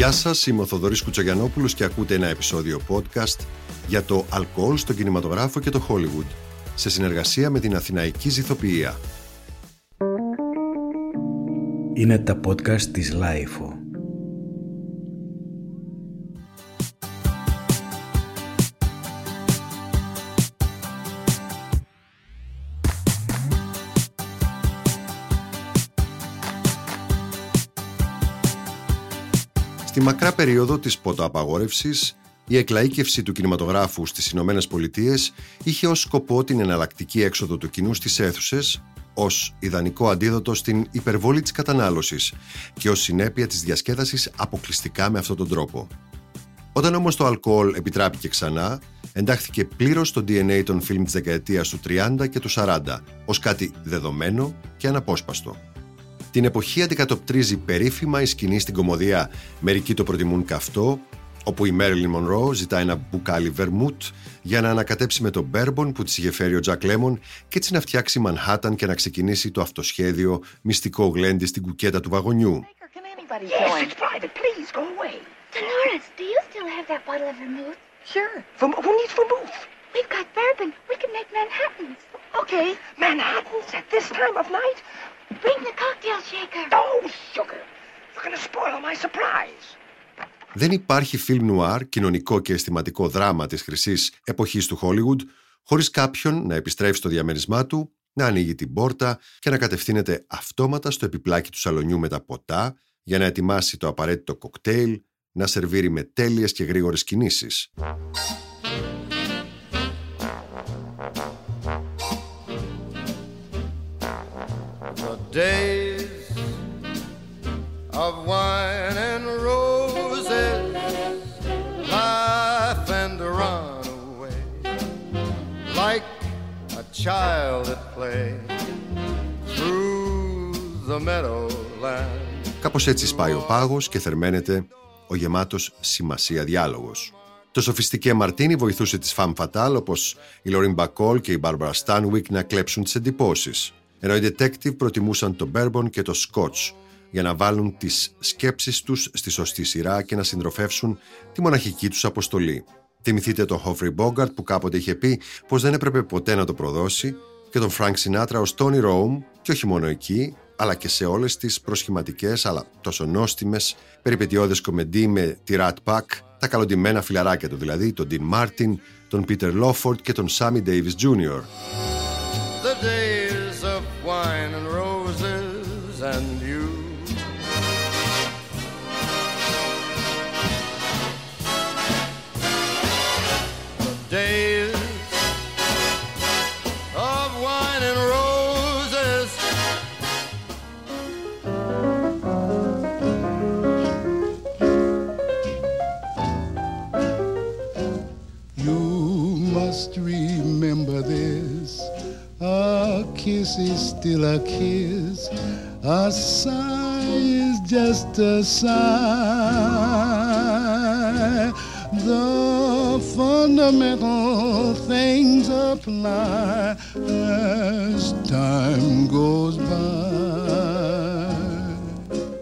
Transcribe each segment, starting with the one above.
Γεια σας, είμαι ο Θοδωρής Κουτσογιανόπουλος και ακούτε ένα επεισόδιο podcast για το αλκοόλ στον κινηματογράφο και το Hollywood σε συνεργασία με την Αθηναϊκή Ζυθοποιία. Είναι τα podcast της LiFO. Μακρά περίοδο της ποτοαπαγόρευσης, η εκλαΐκευση του κινηματογράφου στις Ηνωμένες Πολιτείες είχε ως σκοπό την εναλλακτική έξοδο του κοινού στις αίθουσες ως ιδανικό αντίδοτο στην υπερβολή της κατανάλωσης και ως συνέπεια της διασκέδασης αποκλειστικά με αυτόν τον τρόπο. Όταν όμως το αλκοόλ επιτράπηκε ξανά, εντάχθηκε πλήρως στο DNA των φιλμ της δεκαετίας του 30 και του 40 ως κάτι δεδομένο και αναπόσπαστο. Την εποχή αντικατοπτρίζει περίφημα η σκηνή στην κομμωδία. «Μερικοί το προτιμούν καυτό», όπου η Μέρλιν Μονρό ζητά ένα μπουκάλι βερμούτ για να ανακατέψει με τον μπέρμπον που της είχε φέρει ο Τζακ Λέμον και έτσι να φτιάξει Μανχάταν και να ξεκινήσει το αυτοσχέδιο μυστικό γλέντι στην κουκέτα του βαγονιού. Okay, Manhattans at this time of night? Bring the cocktail shaker. Oh, sugar. You're gonna spoil my surprise. Δεν υπάρχει φιλμ νουάρ, κοινωνικό και αισθηματικό δράμα της χρυσής εποχής του Χόλιγουντ, χωρίς κάποιον να επιστρέφει στο διαμέρισμά του, να ανοίγει την πόρτα και να κατευθύνεται αυτόματα στο επιπλάκι του σαλονιού με τα ποτά για να ετοιμάσει το απαραίτητο κοκτέιλ, να σερβίρει με τέλειες και γρήγορες κινήσεις. Days of wine and roses, laugh and run away like a child at play through the meadowland. Κάπως έτσι σπάει ο πάγος και θερμαίνεται ο γεμάτος σημασία διάλογος. Το σοφιστικέ Μαρτίνι βοηθούσε τις Φαμ Φατάλ όπως η Λορίν Μπακόλ και η Μπάρμπαρα Στάνουικ να κλέψουν τις εντυπώσεις ενώ οι detective προτιμούσαν το bourbon και το scotch για να βάλουν τις σκέψεις τους στη σωστή σειρά και να συντροφεύσουν τη μοναχική τους αποστολή. Θυμηθείτε το Hoffrey Bogart που κάποτε είχε πει πως δεν έπρεπε ποτέ να το προδώσει και τον Frank Sinatra ως Tony Rome και όχι μόνο εκεί, αλλά και σε όλες τις προσχηματικές αλλά τόσο νόστιμες περιπετειώδες κομεντί με τη Rat Pack, τα καλοντημένα φιλαράκια του δηλαδή, τον Dean Martin, τον Peter Lawford και τον Sammy Davis Jr. wine and roses and you.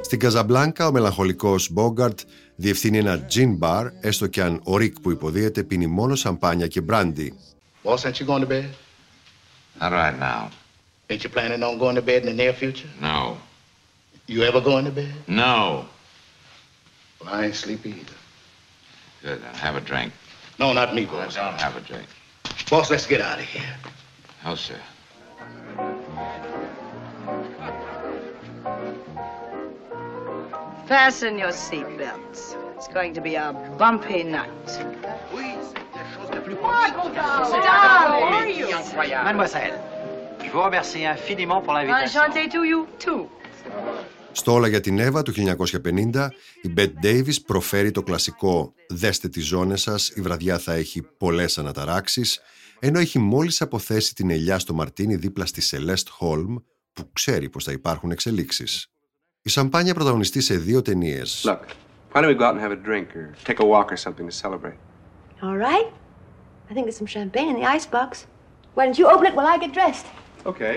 Στην Καζαμπλάνκα, ο μελαγχολικός Bogart διευθύνει ένα τζιν Bar. έστω και αν ο που υποδίεται πίνει μόνο σαμπάνια και μπράντι. Well, since you're going to bed. Ain't you planning on going to bed in the near future? No. You ever going to bed? No. Well, I ain't sleepy either. Good. Then have a drink. No, not me, I boss. don't have a drink. Boss, let's get out of here. No, sir. Fasten your seatbelts. It's going to be a bumpy night. Mademoiselle, je vous remercie infiniment pour l'invitation. Enchanté to you too. Στο Όλα για την Εύα του 1950, η Μπέτ Ντέιβις προφέρει το κλασικό «Δέστε τις ζώνες σας, η βραδιά θα έχει πολλές αναταράξεις», ενώ έχει μόλις αποθέσει την ελιά στο Μαρτίνι δίπλα στη Σελέστ Χόλμ, που ξέρει πως θα υπάρχουν εξελίξεις. Η σαμπάνια πρωταγωνιστεί σε δύο ταινίες. Look, why don't we go out and have a drink or take a walk or something to celebrate? All right. I think there's some champagne in the icebox. Why don't you open it while I get dressed? Okay.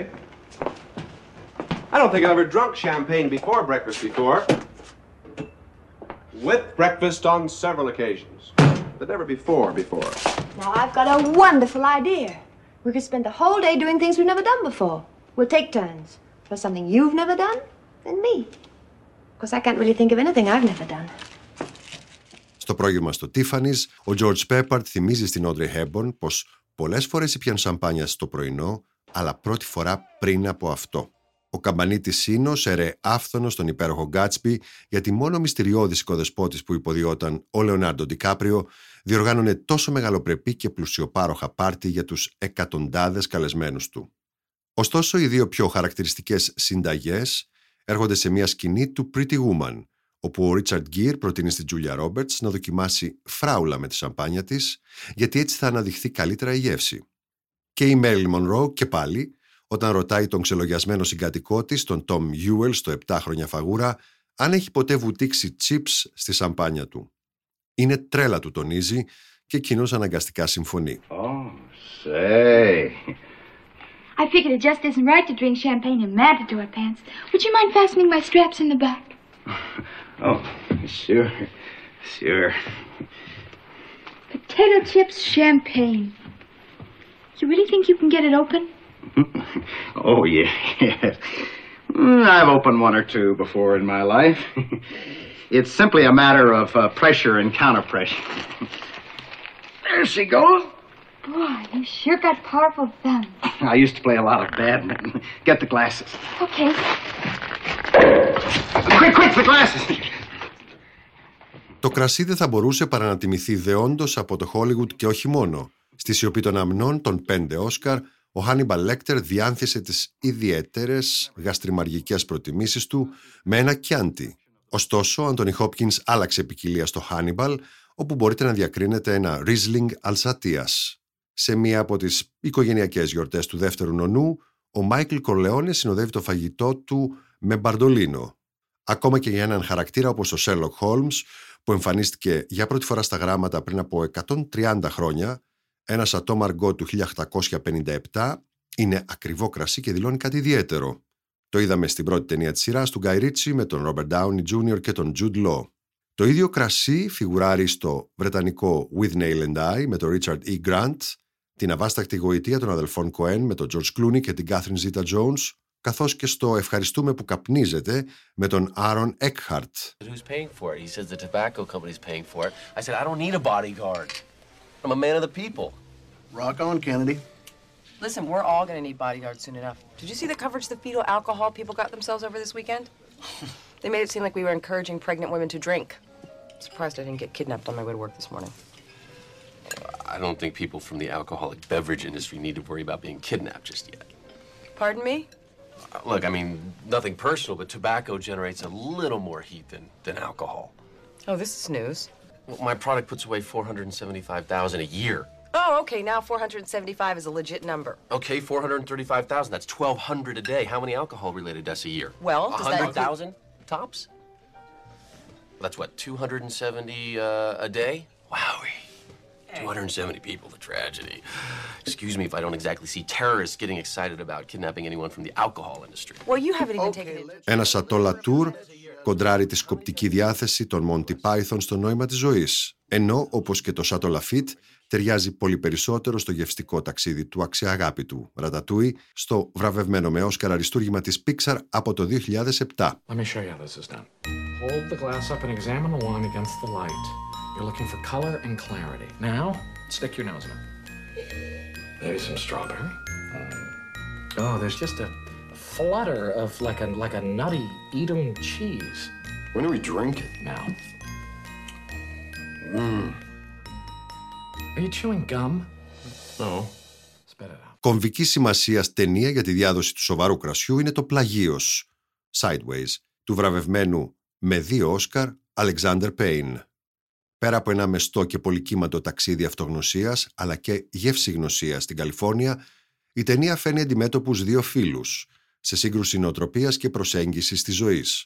I don't think I've ever drunk champagne before breakfast before. With breakfast on several occasions. But never before, before. Now, I've got a wonderful idea. We could spend the whole day doing things we've never done before. We'll take turns. For something you've never done, then me. Because I can't really think of anything I've never done. Στο πρόγευμα στο Tiffany's, ο George Peppard θυμίζει στην Audrey Hepburn πως πολλές φορές ήπιαν σαμπάνια στο πρωινό, αλλά πρώτη φορά πριν από αυτό. Ο καμπανίτης Σίνος έρε άφθονος στον υπέροχο Γκάτσπι γιατί μόνο μυστηριώδης οικοδεσπότης που υποδιόταν ο Λεωνάρντο Ντικάπριο διοργάνωνε τόσο μεγαλοπρεπή και πλουσιοπάροχα πάρτι για τους εκατοντάδες καλεσμένους του. Ωστόσο, οι δύο πιο χαρακτηριστικές συνταγές έρχονται σε μια σκηνή του Pretty Woman, όπου ο Ρίτσαρντ Γκίρ προτείνει στην Τζούλια Ρόμπερτς να δοκιμάσει φράουλα με τη σαμπάνια της, γιατί έτσι θα αναδειχθεί καλύτερα η γεύση. Και η Μέριλιν Μονρόε και πάλι, όταν ρωτάει τον ξελογιασμένο συγκάτοικό της, τον Τομ Γιούελ, στο 7 χρόνια φαγούρα, αν έχει ποτέ βουτήξει chips στη σαμπάνια του. Είναι τρέλα του τονίζει και εκείνος αναγκαστικά συμφωνεί. Oh, say. I figured it just isn't right to drink champagne in matador pants. Would you mind fastening my straps in the back? Oh, sure. Sure. Potato chips champagne. You really think you can get it open? Oh, yeah. yes. Mm, I've opened one or two before in my life. it's simply a matter of uh, pressure and counter pressure. there she goes. Boy, you sure got powerful thumbs. I used to play a lot of badminton. Get the glasses. Okay. Quick, quick, the glasses. Το κρασί δεν θα μπορούσε παρά να τιμηθεί δεόντως από το Hollywood και όχι μόνο. Στη σιωπή των αμνών των πέντε Όσκαρ, ο Χάνιμπαλ Λέκτερ διάνθησε τις ιδιαίτερες γαστριμαργικές προτιμήσεις του με ένα κιάντι. Ωστόσο, ο Άντονι Χόπκινς άλλαξε ποικιλία στο Χάνιμπαλ, όπου μπορείτε να διακρίνετε ένα Riesling Αλσατίας. Σε μία από τις οικογενειακές γιορτές του δεύτερου νονού, ο Μάικλ Κορλεόνε συνοδεύει το φαγητό του με μπαρντολίνο. Ακόμα και για έναν χαρακτήρα όπως ο Sherlock Holmes, που εμφανίστηκε για πρώτη φορά στα γράμματα πριν από 130 χρόνια, ένας ατόμο αργό του 1857 είναι ακριβό κρασί και δηλώνει κάτι ιδιαίτερο. Το είδαμε στην πρώτη ταινία της σειράς του Γκάι Ρίτσι με τον Robert Downey Jr. και τον Jude Law. Το ίδιο κρασί φιγουράρει στο βρετανικό With Nail and I με τον Richard E. Grant, την αβάστακτη γοητεία των αδελφών Cohen με τον George Clooney και την Catherine Zeta Jones, καθώς και στο «Ευχαριστούμε που καπνίζετε» με τον Aaron Eckhart. Who's paying for it? He says the tobacco company's paying for it. I said, I don't need a bodyguard. I'm a man of the people. Rock on, Kennedy. Listen, we're all going to need bodyguards soon enough. Did you see the coverage the fetal alcohol people got themselves over this weekend? they made it seem like we were encouraging pregnant women to drink. Surprised I didn't get kidnapped on my way to work this morning. I don't think people from the alcoholic beverage industry need to worry about being kidnapped just yet. Pardon me? Uh, Look, I mean, nothing personal, but tobacco generates a little more heat than, than alcohol. Oh, this is news. Well, my product puts away 475,000 a year. Oh, okay, now 475 is a legit number. Okay, 435,000. That's 1,200 a day. How many alcohol-related deaths a year? Well, does that include- 100,000 tops? That's what, 270 uh, a day? Wowie. 270 people, the tragedy. Excuse me if I don't exactly see terrorists getting excited about kidnapping anyone from the alcohol industry. Well, you haven't even taken it. Ένα σατό Λατούρ κοντράρει τη σκοπτική διάθεση των Monty Python στο νόημα της ζωής, ενώ, όπως και το Σάτο Lafitte, ταιριάζει πολύ περισσότερο στο γευστικό ταξίδι του αξιαγάπητου Ρατατούι στο βραβευμένο με Όσκαρα αριστούργημα της Pixar από το 2007 flutter of like a like a nutty Edam cheese. When do we drink it? Now. Mmm. Are you chewing gum? No. Spit it out. Κομβική σημασία ταινία για τη διάδοση του σοβαρού κρασιού είναι το πλαγίος, Sideways, του βραβευμένου με δύο Όσκαρ Alexander Payne. Πέρα από ένα μεστό και πολυκύματο ταξίδι αυτογνωσίας αλλά και γεύση στην Καλιφόρνια, η ταινία φαίνει αντιμέτωπους δύο φίλους, σε σύγκρουση νοοτροπίας και προσέγγισης της ζωής.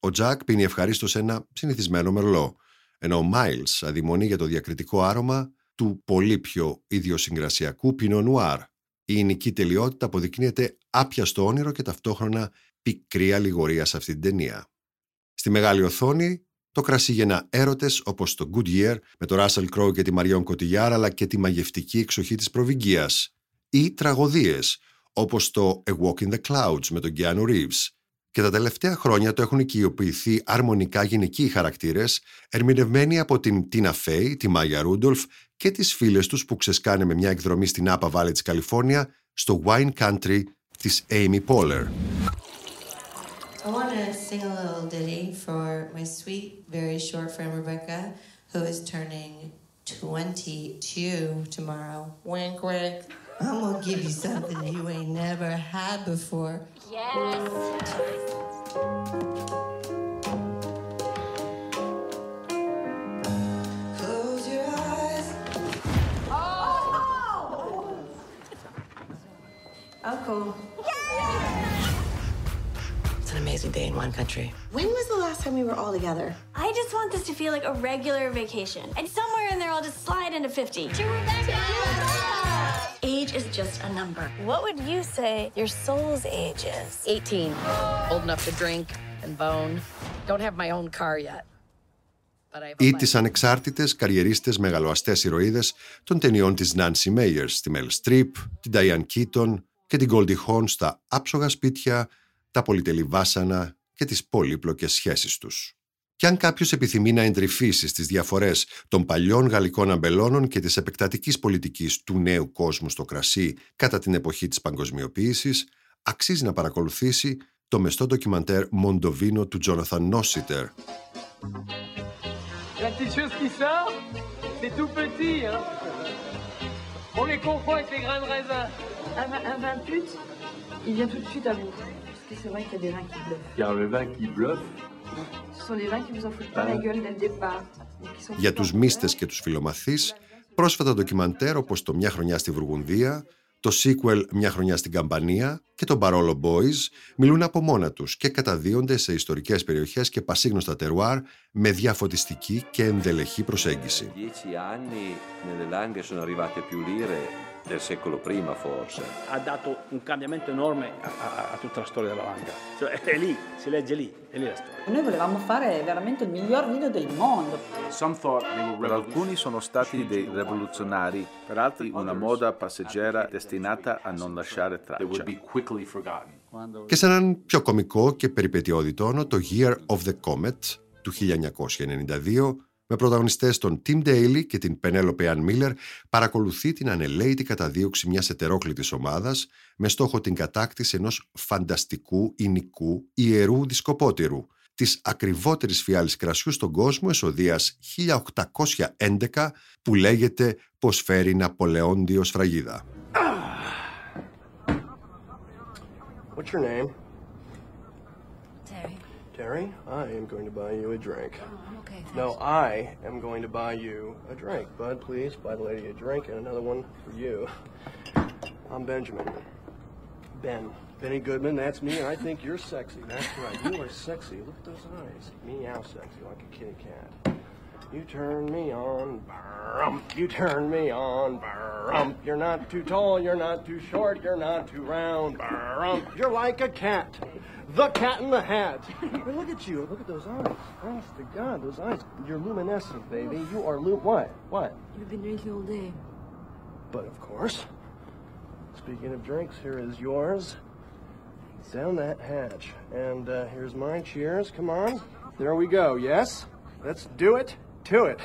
Ο Τζακ πίνει ευχαρίστως ένα συνηθισμένο μερλό, ενώ ο Μάιλς αδειμονεί για το διακριτικό άρωμα του πολύ πιο ιδιοσυγκρασιακού Pinot Noir. Η εινική τελειότητα αποδεικνύεται άπιαστο όνειρο και ταυτόχρονα πικρή αλληγορία σε αυτή την ταινία. Στη μεγάλη οθόνη το κρασίγενα έρωτες όπως το Goodyear με το Russell Crowe και τη Μαριόν Κωτιγιάρα αλλά και τη μαγευτική εξοχή της προβυγγίας ή τραγωδίες όπως το A Walk in the Clouds με τον Keanu Reeves. Και τα τελευταία χρόνια το έχουν οικειοποιηθεί αρμονικά γυναικοί χαρακτήρες ερμηνευμένοι από την Τίνα Φέι, τη Μάγια Ρούντολφ και τις φίλες τους που ξεσκάνε με μια εκδρομή στην Άπα Valley της Καλιφόρνια στο Wine Country της Amy Poehler. I want to sing a little ditty for my sweet, very short friend Rebecca, who is turning 22 tomorrow. Wink, wink. I'm going to give you something you ain't never had before. Yes. Close your eyes. Oh! oh Uncle. It's an amazing day in wine country. When was the last time we were all together? I just want this to feel like a regular vacation. And somewhere in there, I'll just slide into 50. To Rebecca! Age is just a number. What would you say your soul's age is? 18. Old enough to drink and bone. Don't have my own car yet. But I have a ή life. τις ανεξάρτητες καριερίστες μεγαλοαστές ηρωίδες των ταινιών της Nancy Meyers, τη Mel Streep, την Diane Keaton και την Goldie Hawn στα άψογα σπίτια, τα πολυτελή βάσανα και τις πολύπλοκες σχέσεις τους. Κι αν κάποιος επιθυμεί να εντρυφήσει στις διαφορές των παλιών γαλλικών αμπελώνων και της επεκτατικής πολιτικής του νέου κόσμου στο κρασί κατά την εποχή της παγκοσμιοποίησης, αξίζει να παρακολουθήσει το μεστό ντοκιμαντέρ Mondovino του Jonathan Nossiter, La petite chose qui sort, c'est tout petit, hein. On les confond avec les grains de raisin. Un, vin- un vin pute, il vient tout de suite à vous. Parce que c'est vrai qu'il y a des vins qui bluffent. Car le vin qui bluffe, Ce sont des vins qui vous en foutent pas la gueule dès le départ. et qui sont για τους μίστες και τους φιλομαθείς, πρόσφατα ντοκιμαντέρ όπως το «Μια χρονιά στη Βουργουνδία», το sequel «Μια χρονιά στην Καμπανία» και το «Barolo Boys» μιλούν από μόνα τους και καταδύονται σε ιστορικές περιοχές και πασίγνωστα τερουάρ με διαφωτιστική και ενδελεχή προσέγγιση. Dieci anni nelle Langhe sono arrivate più lire del secolo prima, forse. ha dato un cambiamento enorme a, a- a tutta la storia della Langa. Cioè, è lì, si legge lì, è lì la storia. Noi volevamo fare veramente il miglior vino del mondo. Per alcuni sono stati dei rivoluzionari, per altri una moda passeggera destinata a non lasciare traccia. Και σε έναν πιο κομικό και περιπετειώδη τόνο, το Year of the Comet του 1992, με πρωταγωνιστές τον Tim Daly και την Penelope Ann Miller, παρακολουθεί την ανελαίτη καταδίωξη μιας ετερόκλητης ομάδας με στόχο την κατάκτηση ενός φανταστικού ηνικού ιερού δισκοπότηρου, της ακριβότερης φιάλης κρασιού στον κόσμο εσοδείας 1811 που λέγεται πως φέρει Ναπολεόντιος σφραγίδα. What's your name? Terry. I am going to buy you a drink. Oh, okay, No, I am going to buy you a drink. Bud, please buy the lady a drink and another one for you. I'm Benjamin. Ben. Benny Goodman, that's me, and I think you're sexy. That's right. You are sexy. Look at those eyes. Meow sexy like a kitty cat. You turn me on, brump. You turn me on, brump. You're not too tall, you're not too short, you're not too round, brump. You're like a cat. The cat in the hat. But look at you. Look at those eyes. Honest to God, those eyes. You're luminescent, baby. You are lu- what? What? You've been drinking all day. But of course. Speaking of drinks, here is yours. Down that hatch. And uh, here's mine. Cheers. Come on. There we go. Yes? Let's do it. To it.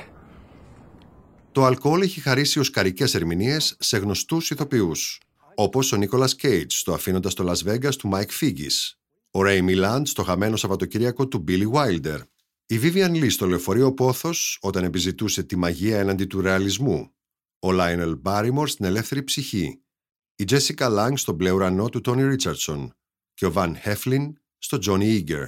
Το αλκοόλ έχει χαρίσει οσκαρικές ερμηνείες σε γνωστούς ηθοποιούς, όπως ο Νίκολας Κέιτς στο αφήνοντας το Las Vegas του Mike Figgis, ο Ray Milland στο χαμένο Σαββατοκύριακο του Billy Wilder, η Vivian Lee στο λεωφορείο Πόθος όταν επιζητούσε τη μαγεία έναντι του ρεαλισμού, ο Lionel Barrymore στην Ελεύθερη Ψυχή, η Jessica Lange στο μπλε ουρανό του Tony Richardson και ο Van Heflin στο Johnny Eager.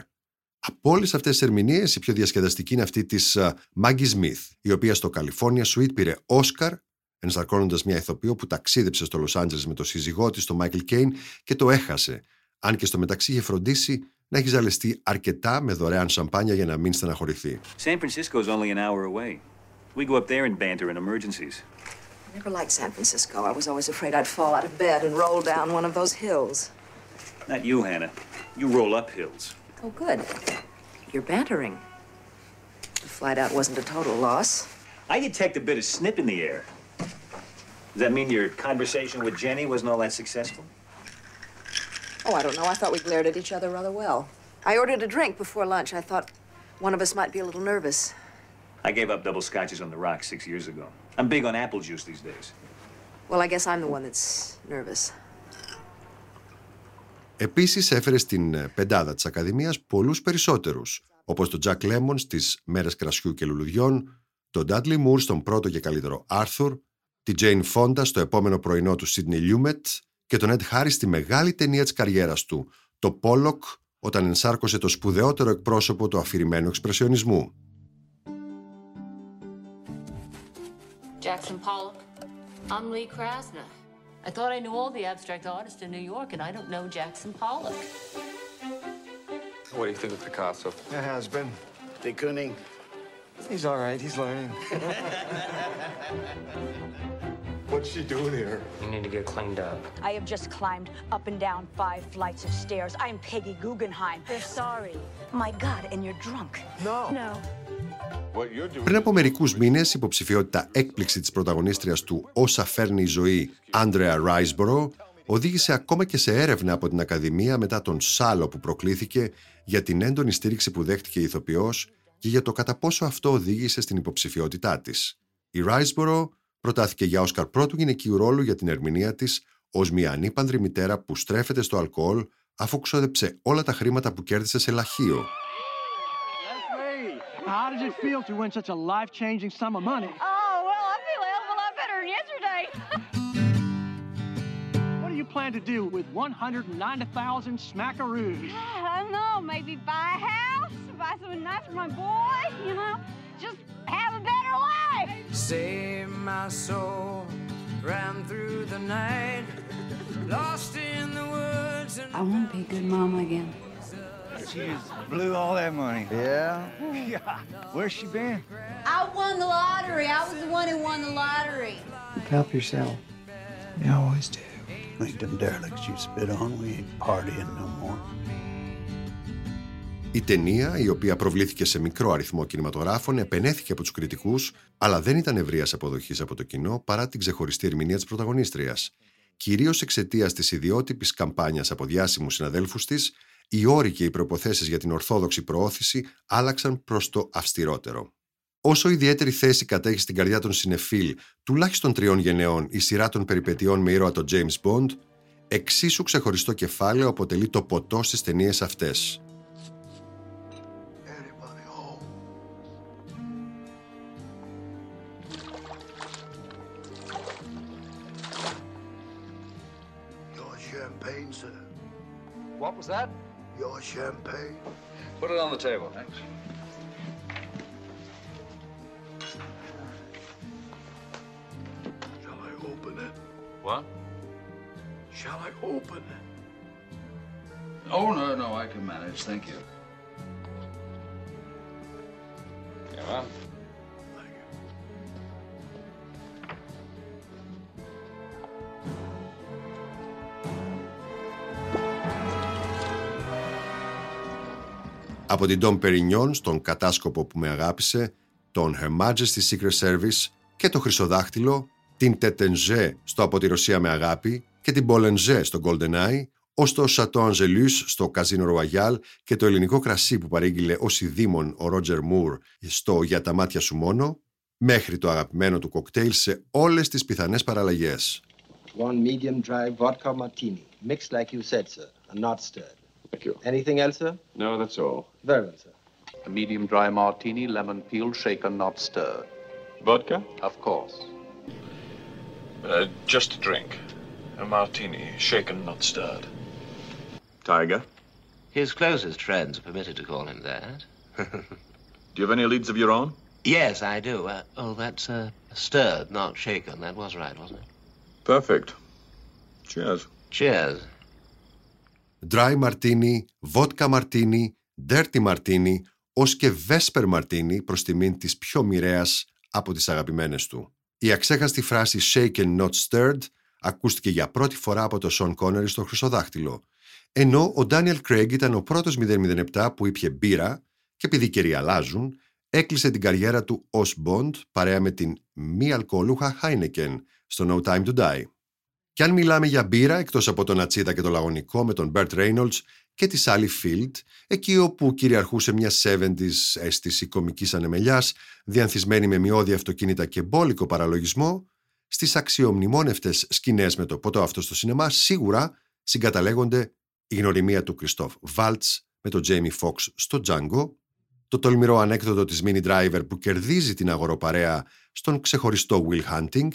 Από όλες αυτές τις ερμηνείες, η πιο διασκεδαστική είναι αυτή της Maggie Smith, η οποία στο California Suite πήρε Όσκαρ, ενσαρκώνοντας μια ηθοποιό που ταξίδεψε στο Λος Άντζελες με το σύζυγό της, τον Michael Caine, και το έχασε. Αν και στο μεταξύ είχε φροντίσει να έχει ζαλεστεί αρκετά με δωρεάν σαμπάνια για να μην στεναχωρηθεί. San Francisco's only an hour away. We go up there and banter in emergencies. I never liked San Francisco. I was always afraid I'd fall out of bed and roll down one of those hills. Not you, Hannah. You roll up hills. Oh, good. You're bantering. flight out wasn't a total loss. I detect a bit of snip in the air. Does that mean your conversation with Jenny wasn't all that successful? Oh, I don't know. I thought we glared at each other rather well. I ordered a drink before lunch. I thought one of us might be a little nervous. I gave up double scotches on the rocks six years ago. I'm big on apple juice these days. Well, I guess I'm the one that's nervous. Επίσης έφερε στην ε, πεντάδα της Ακαδημίας πολλούς περισσότερους, όπως τον Τζακ Λέμον στις «Μέρες κρασιού και λουλουδιών», τον Ντάντλι Μουρ στον πρώτο και καλύτερο Άρθουρ, την Τζέιν Φόντα στο επόμενο πρωινό του Σίδνι Λιούμετ και τον Ed Χάρι στη μεγάλη ταινία της καριέρας του, το Πόλοκ, όταν ενσάρκωσε το σπουδαιότερο εκπρόσωπο του αφηρημένου εξπρεσιονισμού. Jackson Pollock. I'm Lee Krasner. I thought I knew all the abstract artists in New York, and I don't know Jackson Pollock. What do you think of Picasso? It has been. De Kooning. He's all right. He's learning. What's she doing here? You need to get cleaned up. I have just climbed up and down five flights of stairs. I am Peggy Guggenheim. They're sorry. My God, and you're drunk. No. No. Πριν από μερικούς μήνες, η υποψηφιότητα έκπληξη της πρωταγωνίστριας του Όσα φέρνει η ζωή, Άντρεα Ράισμπορο, οδήγησε ακόμα και σε έρευνα από την Ακαδημία μετά τον Σάλο που προκλήθηκε για την έντονη στήριξη που δέχτηκε η ηθοποιός και για το κατά πόσο αυτό οδήγησε στην υποψηφιότητά της. Η Ράισμπορο προτάθηκε για Όσκαρ πρώτου γυναικείου ρόλου για την ερμηνεία της ως μια ανήπανδρη μητέρα που στρέφεται στο αλκοόλ αφού ξόδεψε όλα τα χρήματα που κέρδισε σε λαχείο. have a better life. Save my soul, ran through the night, lost in the woods. And I want to be a good mama again. She just blew all that money. Yeah? Yeah. Where's she been? I won the lottery. I was the one who won the lottery. Help yourself. You always do. Like them derelicts you spit on, we ain't partying no more. Η ταινία, η οποία προβλήθηκε σε μικρό αριθμό κινηματογράφων, επενέθηκε από τους κριτικούς, αλλά δεν ήταν ευρείας αποδοχής από το κοινό παρά την ξεχωριστή ερμηνεία της πρωταγωνίστριας. Κυρίως εξαιτίας της ιδιότυπης καμπάνιας από διάσημους συναδέλφους της, οι όροι και οι προποθέσει για την ορθόδοξη προώθηση άλλαξαν προς το αυστηρότερο. Όσο ιδιαίτερη θέση κατέχει στην καρδιά των συνεφίλ τουλάχιστον τριών γενεών η σειρά των περιπετειών με ήρωα τον James Bond, εξίσου ξεχωριστό κεφάλαιο αποτελεί το ποτό στις ταινίες αυτές. Champagne, sir. What was that? Your champagne. Put it on the table. Thanks. Shall I open it? What? Shall I open it? Oh, no, no, I can manage. Thank you. Yeah. Από την Dom Perignon στον κατάσκοπο που με αγάπησε, τον Her Majesty's Secret Service και το Χρυσοδάχτυλο, την Τετενζέ στο Από τη Ρωσία με αγάπη και την Μπολενζέ στο GoldenEye, ως το Chateau Angelus στο Casino Royale και το ελληνικό κρασί που παρήγγειλε ως ειδήμον ο Ρότζερ Μουρ στο «Για τα μάτια σου μόνο», μέχρι το αγαπημένο του κοκτέιλ σε όλες τις πιθανές παραλλαγές. One medium dry vodka martini, mixed like you said, sir, and not stirred. Thank you. Anything else, sir? No, that's all. Very well, sir. A medium dry martini, lemon peel, shaken, not stirred. Vodka? Of course. Uh, just a drink. A martini, shaken, not stirred. Tiger? His closest friends are permitted to call him that. Do you have any leads of your own? yes, I do. Uh, oh, that's uh, stirred, not shaken. That was right, wasn't it? Perfect. Cheers. Cheers. Dry martini, vodka martini, dirty martini, ως και vesper martini προς τιμήν της πιο μοιραίας από τις αγαπημένες του. Η αξέχαστη φράση «shaken not stirred» ακούστηκε για πρώτη φορά από το Σον Connery στο Χρυσοδάχτυλο, ενώ ο Daniel Craig ήταν ο πρώτος 007 που ήπιε μπύρα και επειδή οι καιροί αλλάζουν, έκλεισε την καριέρα του ως Bond παρέα με την μη αλκοολούχα Heineken στο No Time to Die. Και αν μιλάμε για μπύρα εκτός από τον Ατσίδα και το Λαγωνικό με τον Bert Reynolds και τη Sally Field, εκεί όπου κυριαρχούσε μια 70s αίσθηση κομικής ανεμελιάς, διανθισμένη με μειώδη αυτοκίνητα και μπόλικο παραλογισμό, στις αξιομνημόνευτες σκηνές με το ποτό αυτό στο σινεμά σίγουρα συγκαταλέγονται η γνωριμία του Κριστόφ Βάλτς με τον Τζέιμι Φόξ στο Django, το τολμηρό ανέκδοτο της Mini Driver που κερδίζει την αγοροπαρέα στον ξεχωριστό Will Hunting,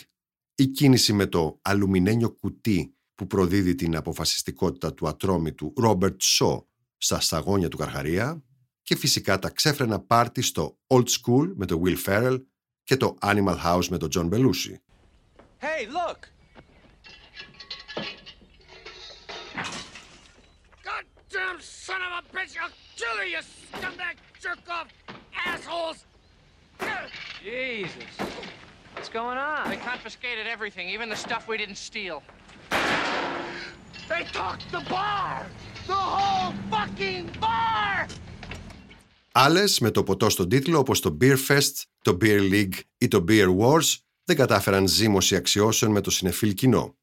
η κίνηση με το αλουμινένιο κουτί που προδίδει την αποφασιστικότητα του ατρόμητου Robert Shaw στα σταγόνια του Καρχαρία και φυσικά τα ξέφρενα πάρτι στο Old School με το Will Ferrell και το Animal House με τον John Belushi. Hey, look! Goddamn son of a bitch! I'll kill you, you scumbag jerk-off assholes! Jesus. What's going on? They confiscated everything, even the stuff we didn't steal. They took the bar! The whole fucking bar! Άλλες με το ποτό στον τίτλο όπως το Beer Fest, το Beer League ή το Beer Wars δεν κατάφεραν ζήμωση αξιώσεων με το συνεφίλ κοινό.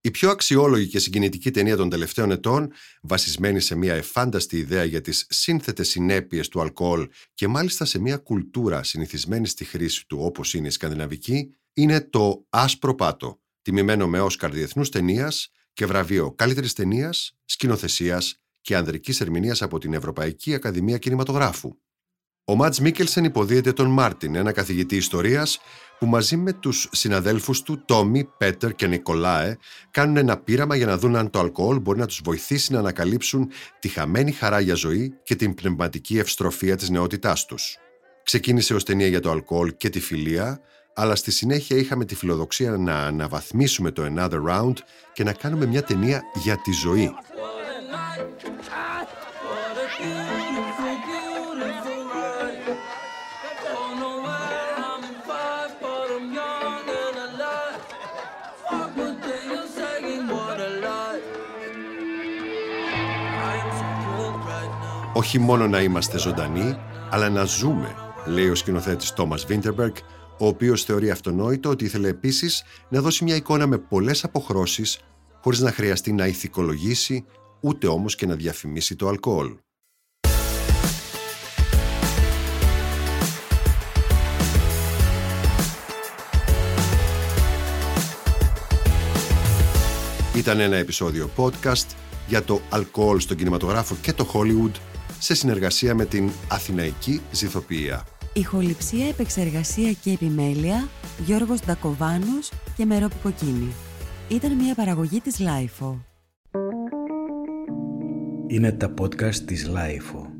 Η πιο αξιόλογη και συγκινητική ταινία των τελευταίων ετών, βασισμένη σε μια εφάνταστη ιδέα για τις σύνθετες συνέπειες του αλκοόλ και μάλιστα σε μια κουλτούρα συνηθισμένη στη χρήση του όπως είναι η σκανδιναβική, είναι το «Άσπρο Πάτο», τιμημένο με Όσκαρ Διεθνούς Ταινίας και βραβείο καλύτερης ταινίας, σκηνοθεσίας και ανδρικής ερμηνείας από την Ευρωπαϊκή Ακαδημία Κινηματογράφου. Ο Μάτς Μίκελσεν υποδίεται τον Μάρτιν, ένα καθηγητή ιστορίας που μαζί με τους συναδέλφους του Τόμι, Πέτερ και Νικολάε κάνουν ένα πείραμα για να δουν αν το αλκοόλ μπορεί να τους βοηθήσει να ανακαλύψουν τη χαμένη χαρά για ζωή και την πνευματική ευστροφία της νεότητάς τους. Ξεκίνησε ως ταινία για το αλκοόλ και τη φιλία, αλλά στη συνέχεια είχαμε τη φιλοδοξία να αναβαθμίσουμε το Another Round και να κάνουμε μια ταινία για τη ζωή. Όχι μόνο να είμαστε ζωντανοί, αλλά να ζούμε, λέει ο σκηνοθέτης Τόμας Βίντερμπεργκ, ο οποίος θεωρεί αυτονόητο ότι ήθελε επίσης να δώσει μια εικόνα με πολλές αποχρώσεις, χωρίς να χρειαστεί να ηθικολογήσει, ούτε όμως και να διαφημίσει το αλκοόλ. Ήταν ένα επεισόδιο podcast για το αλκοόλ στον κινηματογράφο και το Hollywood σε συνεργασία με την Αθηναϊκή Ζυθοποιία. Ηχοληψία, επεξεργασία και επιμέλεια Γιώργος Ντακοβάνος και Μερόπη Κοκκίνη. Ήταν μια παραγωγή της LiFO. Είναι τα podcast της LiFO.